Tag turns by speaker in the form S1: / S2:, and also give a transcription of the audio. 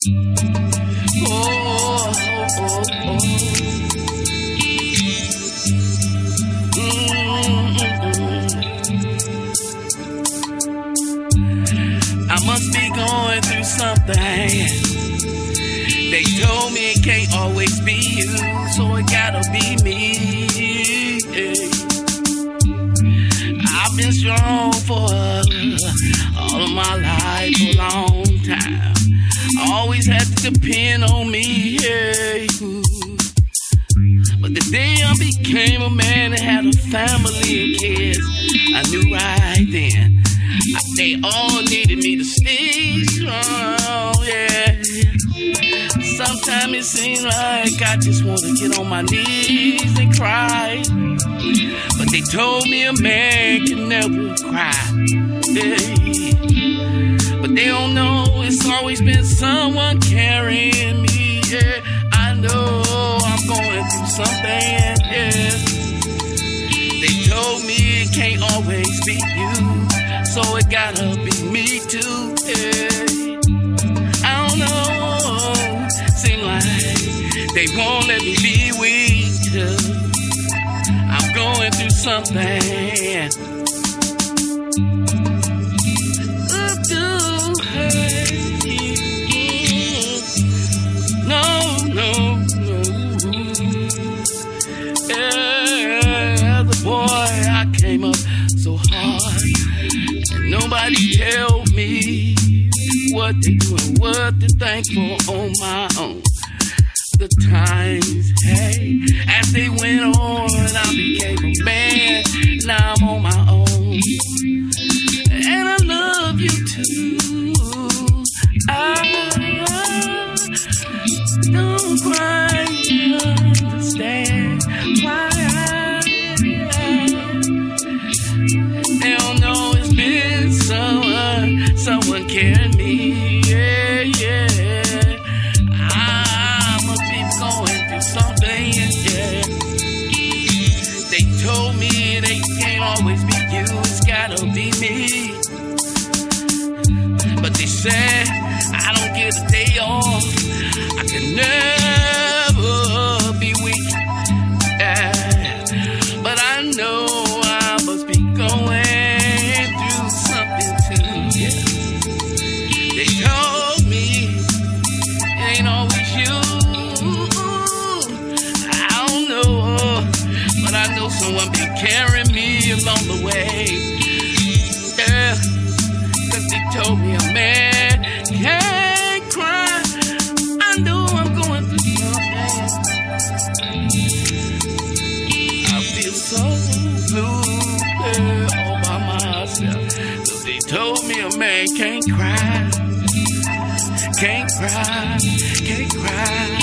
S1: Oh, oh, oh. I must be going through something. They told me it can't always be you, so it gotta be me. Family and kids, I knew right then they all needed me to stay strong. Oh, yeah. Sometimes it seems like I just want to get on my knees and cry. But they told me a man can never cry. Yeah. But they don't know it's always been someone carrying me. Yeah, I know I'm going through something. Be you, so it gotta be me too. Yeah. I don't know. Seem like they won't let me be weak. I'm going through something. Tell me what they do and what to thank for on my own. The times, hey, as they went on, I don't get a day off. I can never be weak. Yeah. But I know I must be going through something too. Yeah. They told me it ain't always you. I don't know, but I know someone been carrying me along the way. Told me a man can't cry. I know I'm going through something. I feel so blue all by myself. Cause they told me a man can't cry. Can't cry, can't cry,